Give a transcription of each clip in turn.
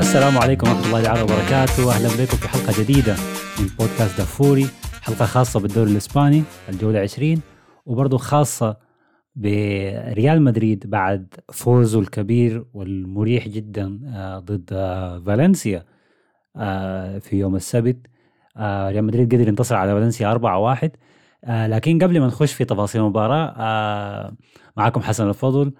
السلام عليكم ورحمة الله تعالى وبركاته. أهلا بكم في حلقة جديدة من بودكاست دافوري. حلقة خاصة بالدوري الإسباني الجولة 20 وبرضه خاصة بريال مدريد بعد فوزه الكبير والمريح جدا آه، ضد آه، فالنسيا. في يوم السبت. ريال مدريد قدر ينتصر على فالنسيا 4-1 لكن قبل ما نخش في تفاصيل المباراة معكم حسن الفضل.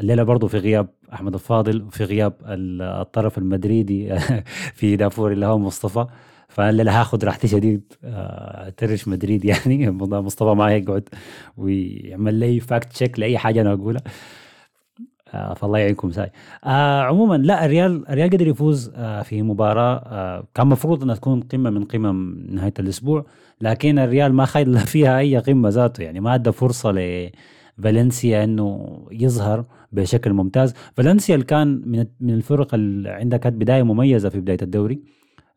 الليلة برضو في غياب أحمد الفاضل وفي غياب الطرف المدريدي في دافور اللي هو مصطفى. فانا هاخذ راحتي شديد. ترش مدريد يعني. مصطفى ما يقعد ويعمل لي fact check لأي حاجة أنا أقولها. آه فالله يعينكم. ساي. آه عموما لا الريال الريال قدر يفوز آه في مباراة آه كان مفروض إنها تكون قمة من قمم نهاية الأسبوع لكن الريال ما خيل فيها أي قمة ذاته. يعني ما أدى فرصة لفالنسيا إنه يظهر بشكل ممتاز. فالنسيا اللي كان من من الفرق اللي عندها كانت بداية مميزة في بداية الدوري.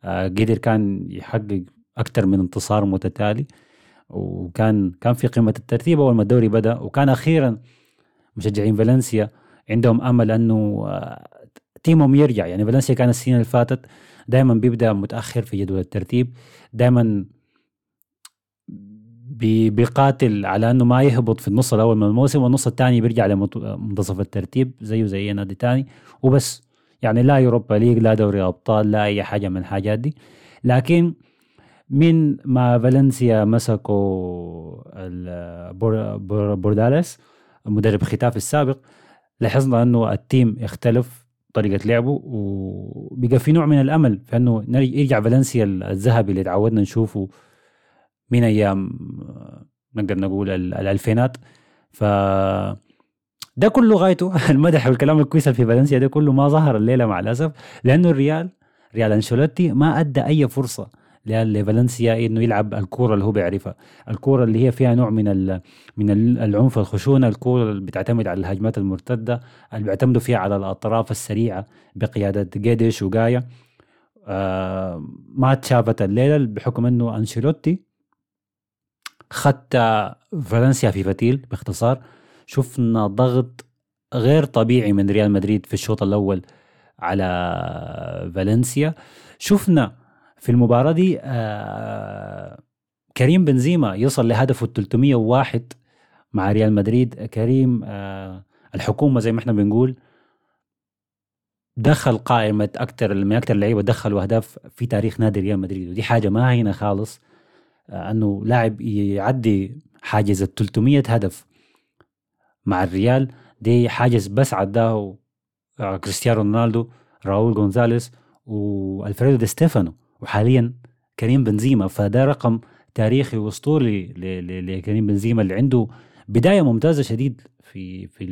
آه، قدر كان يحقق أكثر من انتصار متتالي وكان كان في قمة الترتيب أول ما الدوري بدأ وكان أخيرا مشجعين فالنسيا. عندهم أمل أنه آه، تيمهم يرجع. يعني فالنسيا كان السنين اللي فاتت دائما بيبدأ متأخر في جدول الترتيب. دائما بيقاتل على إنه ما يهبط في النص الأول من الموسم والنص الثاني بيرجع لمنتصف الترتيب زيه زي اي نادي ثاني وبس. يعني لا Europa League لا دوري أبطال لا أي حاجة من الحاجات دي. لكن من ما فالنسيا مسكوا بورداليس مدرب خيتافي السابق لاحظنا أنه ال team اختلف طريقة لعبه وبقى في نوع من الأمل في أنه يرجع فالنسيا الذهبي اللي تعودنا نشوفه من أيام نقدر نقول الألفينات. ف ده كله غايته. المدح والكلام الكويس في فالنسيا ده كله ما ظهر الليلة مع الأسف لأنه الريال ريال أنشيلوتي ما أدى أي فرصة لفالنسيا إنه يلعب الكورة اللي هو بيعرفها، الكورة اللي هي فيها نوع من من العنف الخشونة، الكورة اللي بتعتمد على الهجمات المرتدة، اللي بيعتمدوا فيها على الأطراف السريعة بقياده جيدش وجايا. آه ما تشافت الليلة بحكم إنه أنشيلوتي خدت فالنسيا في فتيل باختصار. شفنا ضغط غير طبيعي من ريال مدريد في الشوط الأول على فالنسيا. شفنا في المباراة دي آه كريم بنزيما يصل لهدفه 301 مع ريال مدريد. كريم آه الحكومة زي ما إحنا بنقول دخل قائمة أكثر من أكثر اللعيبة دخلوا أهداف في تاريخ نادي ريال مدريد. ودي حاجة ما هينة خالص آه أنه لاعب يعدي حاجز ال 300 هدف مع الريال. دي حاجز بس عداه كريستيانو رونالدو راؤول جونزاليس والفريدو دي ستيفانو. وحاليا كريم بنزيما فده رقم تاريخي وأسطوري لكريم بنزيما اللي عنده بداية ممتازة شديد في في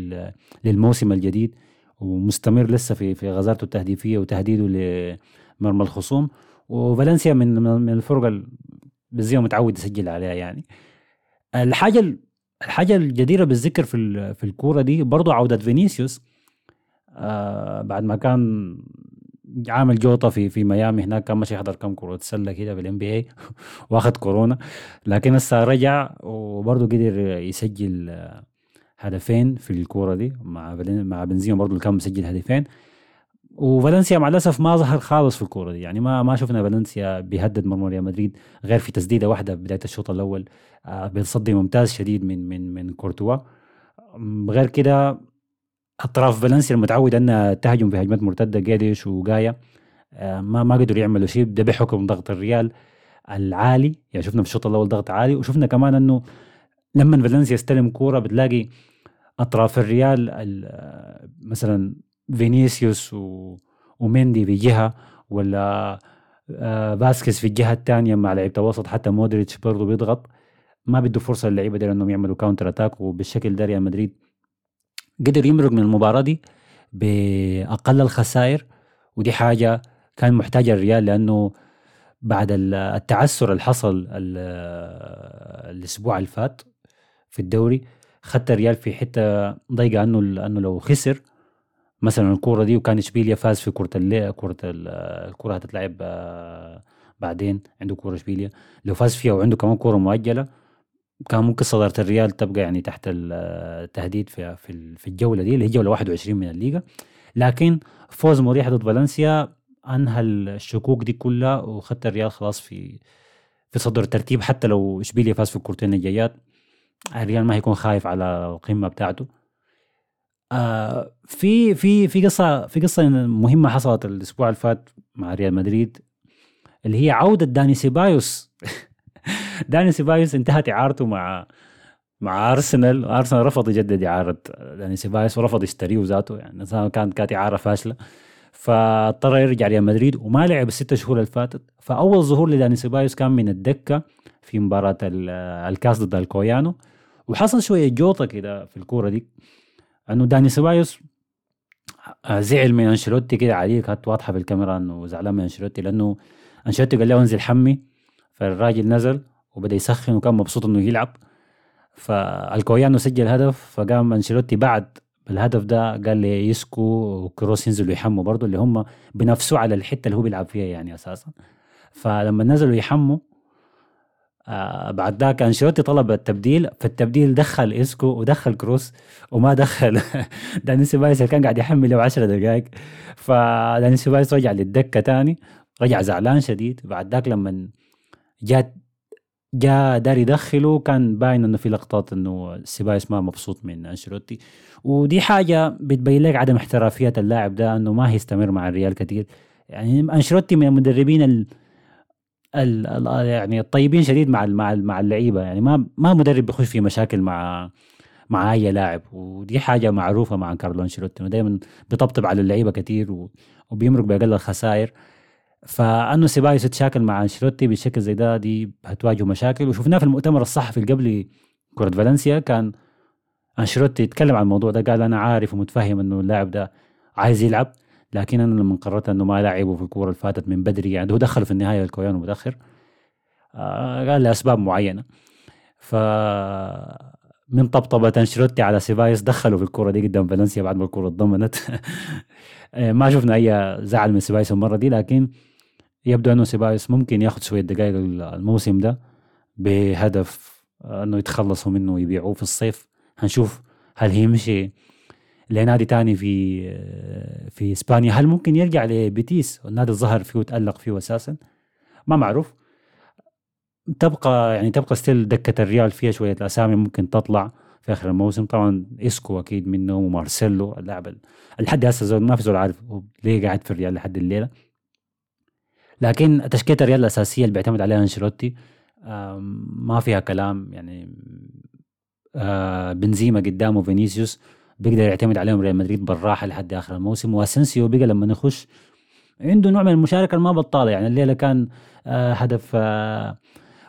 للموسم الجديد ومستمر لسه في في غزارته التهديفية وتهديده لمرمى الخصوم. وفالنسيا من من الفرق بنزيما متعود يسجل عليها يعني. الحاجة الحاجة الجديرة بالذكر في في الكورة دي برضه عودة فينيسيوس آه بعد ما كان عامل جوطه في في ميامي هناك كان ماشي يحضر كم كره سله كده في ال NBA واخذ كورونا. لكن هسه رجع وبرضه قدر يسجل هدفين في الكورة دي مع مع بنزيما برضه كان مسجل هدفين. وفالنسيا مع الأسف ما ظهر خالص في الكورة دي. يعني ما ما شفنا فالنسيا بيهدد مرمى ريال مدريد غير في تسديدة واحدة بداية الشوط الأول. آه بيصدي ممتاز شديد من من من كورتوا. غير كده أطراف فالنسيا المتعود أنها تهجم في هجمات مرتدة جيديش وجايا آه ما ما قدروا يعملوا شيء ده بحكم ضغط الريال العالي. يعني شفنا في الشوط الأول ضغط عالي وشفنا كمان إنه لما فالنسيا يستلم كورة بتلاقي أطراف الريال آه، مثلا فينيسيوس و... وميندي في جهة ولا آه فاسكيز في الجهة الثانية مع لعيبة الوسط. حتى مودريتش برضه بيضغط. ما بده فرصة للعيبة دي إنهم يعملوا counter attack وبالشكل ده ريال مدريد قدر يمرق من المباراة دي بأقل الخسائر ودي حاجة كان محتاجها الريال لأنه بعد التعثر اللي حصل الأسبوع اللي فات في الدوري خدت الريال في حتة ضيقة أنه أنه لو خسر مثلا الكورة دي وكان إشبيليا فاز في كرة اللي كرة الكوره هتتلعب آه، بعدين عنده كورة إشبيليا لو فاز فيها وعنده كمان كورة مؤجلة كان ممكن صداره الريال تبقى يعني تحت التهديد في في الجولة دي اللي هي جولة 21 من الليغا. لكن فوز مريح ضد فالنسيا أنهى الشكوك دي كلها وخدت الريال خلاص في في صدر الترتيب حتى لو إشبيليا فاز في الكورتين الجايات الريال ما هيكون خايف على القمة بتاعته. آه في في في قصه في قصة مهمة حصلت الأسبوع اللي فات مع ريال مدريد اللي هي عودة داني سيبايوس داني سيبايوس انتهت إعارته مع مع أرسنال. أرسنال رفض يجدد إعارة داني سيبايوس ورفض يشتريه ذاته يعني كانت كانت إعارة فاشلة. فاضطر يرجع ريال مدريد وما لعب الست شهور اللي فاتت. فأول ظهور لداني سيبايوس كان من الدكة في مباراة الكاس ضد الكويانو. وحصل شوية جوطة كده في الكورة دي إنه داني سيبايوس زعل من أنشيلوتي كده عليه كانت واضحة في الكاميرا إنه زعلان من أنشيلوتي لأنه أنشيلوتي قال له انزل حمي فالراجل نزل وبدأ يسخن وكان مبسوط إنه يلعب. فالكويانو سجل هدف فقام أنشيلوتي بعد الهدف ده قال لإيسكو وكروس ينزلوا يحموا برضه اللي هم بنفسوا على الحتة اللي هو بيلعب فيها يعني أساسا. فلما نزلوا يحموا آه بعد ذاك أنشيلوتي طلب التبديل فالتبديل دخل إيسكو ودخل كروس وما دخل. داني سيبايوس كان قاعد يحمي له 10 دقائق فداني سيبايوس رجع للدكة تاني رجع زعلان شديد. بعد ذاك لما جات جاء دار يدخله كان باين إنه في لقطات إنه سيبايس ما مبسوط من أنشيلوتي. ودي حاجة بتبين لك عدم احترافية اللاعب ده إنه ما هيستمر مع الريال كثير يعني أنشيلوتي من المدربين ال ال يعني الطيبين شديد مع مع مع اللعيبة. يعني ما ما مدرب بيخش في مشاكل مع مع أي لاعب. ودي حاجة معروفة مع كارلو أنشيلوتي إنه دائما بيطبطب على اللعيبة كثير وبيمرق بأقل الخسائر. فأنه سيبايوس يتشاكل مع أنشيلوتي بشكل زي ده دي هتواجهه مشاكل. وشفناه في المؤتمر الصحفي اللي قبل كرة فالنسيا كان أنشيلوتي يتكلم عن الموضوع ده قال أنا عارف ومتفهم إنه اللاعب ده عايز يلعب لكن أنا لما قررت إنه ما لعبه في الكورة اللي فاتت من بدري يعني هو دخل في النهاية الكويان متاخر آه قال لأسباب معينة. ف من طبطبة أنشيلوتي على سيبايوس دخلوا في الكرة دي قدام فالنسيا بعد ما الكرة اتضمنت. ما شفنا أي زعل من سيبايوس المرة دي لكن يبدو أنه سيبايوس ممكن ياخذ شوية دقائق الموسم ده بهدف إنه يتخلصوا منه ويبيعوه في الصيف. هنشوف هل هيمشي لنادي تاني في في إسبانيا. هل ممكن يرجع لبيتيس؟ النادي الظهر فيه وتألق فيه أساسا. ما معروف. تبقى يعني تبقى still دكة الريال فيها شوية أسامي ممكن تطلع في آخر الموسم. طبعا إسكو أكيد منه ومارسيلو اللاعب لحد هسه ما في زول عارف ليه قاعد في الريال لحد الليلة. لكن تشكيلة الريال الأساسية اللي بيعتمد عليها أنشيلوتي ما فيها كلام يعني آه، بنزيما قدامه فينيسيوس بيقدر يعتمد عليهم ريال مدريد بالراحة لحد آخر الموسم واسنسيو بقى لما نخش عنده نوع من المشاركة ما بطالة يعني الليلة كان آه، هدف آه،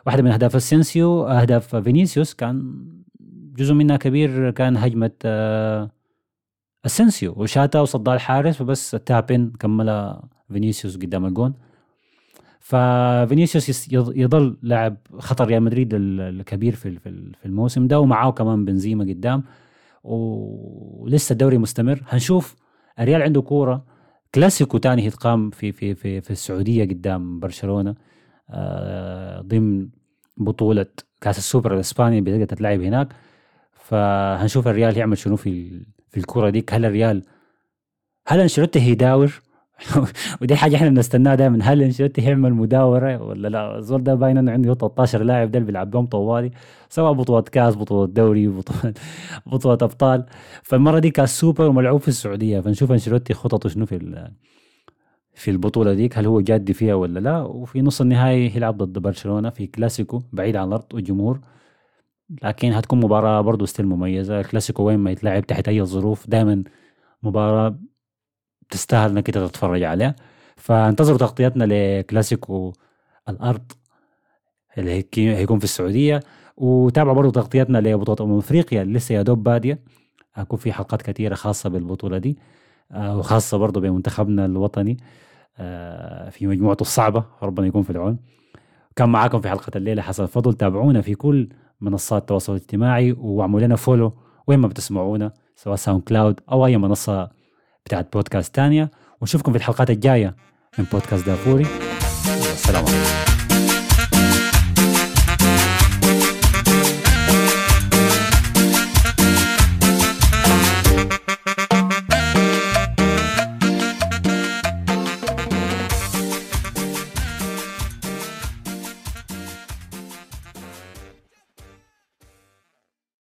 واحدة من أهداف اسنسيو أهداف فينيسيوس كان جزء منها كبير كان هجمة اسنسيو وشاتها وصدها الحارس وبس tap-in كملها فينيسيوس قدام الجون. ففينيسيوس يظل لاعب خطر ريال مدريد الكبير في في الموسم ده ومعاه كمان بنزيما قدام. ولسه الدوري مستمر. هنشوف. الريال عنده كورة. كلاسيكو تاني هيتقام في في في في السعودية قدام برشلونة آه ضمن بطولة كأس السوبر الإسباني بتقدر تتلعب هناك. فهنشوف الريال يعمل شنو في في الكورة ديك. هل الريال هل أنشيلوتي هيداور؟ ودي حاجة إحنا بنستناها دائما هل أنشيلوتي هيعمل مداورة ولا لا؟ الزول ده باين إنه عنده 13 لاعب ده بيلعب بهم طوالي سواء بطولة كاس بطولة دوري بطولة بطولة أبطال. فالمرة دي كاس سوبر وملعوب في السعودية. فنشوف أنشيلوتي خططه شنو في في البطولة ديك هل هو جادي فيها ولا لا؟ وفي نص النهائي هيلعب ضد برشلونة في كلاسيكو بعيد عن الأرض والجمهور لكن هتكون مباراة برضه still مميزة. الكلاسيكو وين ما يتلعب تحت أي ظروف دائما مباراة تستاهل إنك انت تتفرج عليها فانتظروا تغطيتنا لكلاسيكو الأرض اللي هيكون في السعودية. وتابعوا برضه تغطيتنا لبطولة أمم أفريقيا اللي لسه يا دوب بادية. هيكون في حلقات كثيره خاصة بالبطولة دي. آه، وخاصة برضه بمنتخبنا الوطني. آه، في مجموعته الصعبة ربنا يكون في العون. كان معاكم في حلقة الليلة حسن فضل تابعونا في كل منصات التواصل الاجتماعي وأعملوا لنا follow وين ما بتسمعونا سواء ساوند كلاود أو أي منصة بتاعت بودكاست تانية ونشوفكم في الحلقات الجاية من بودكاست دافوري. السلام عليكم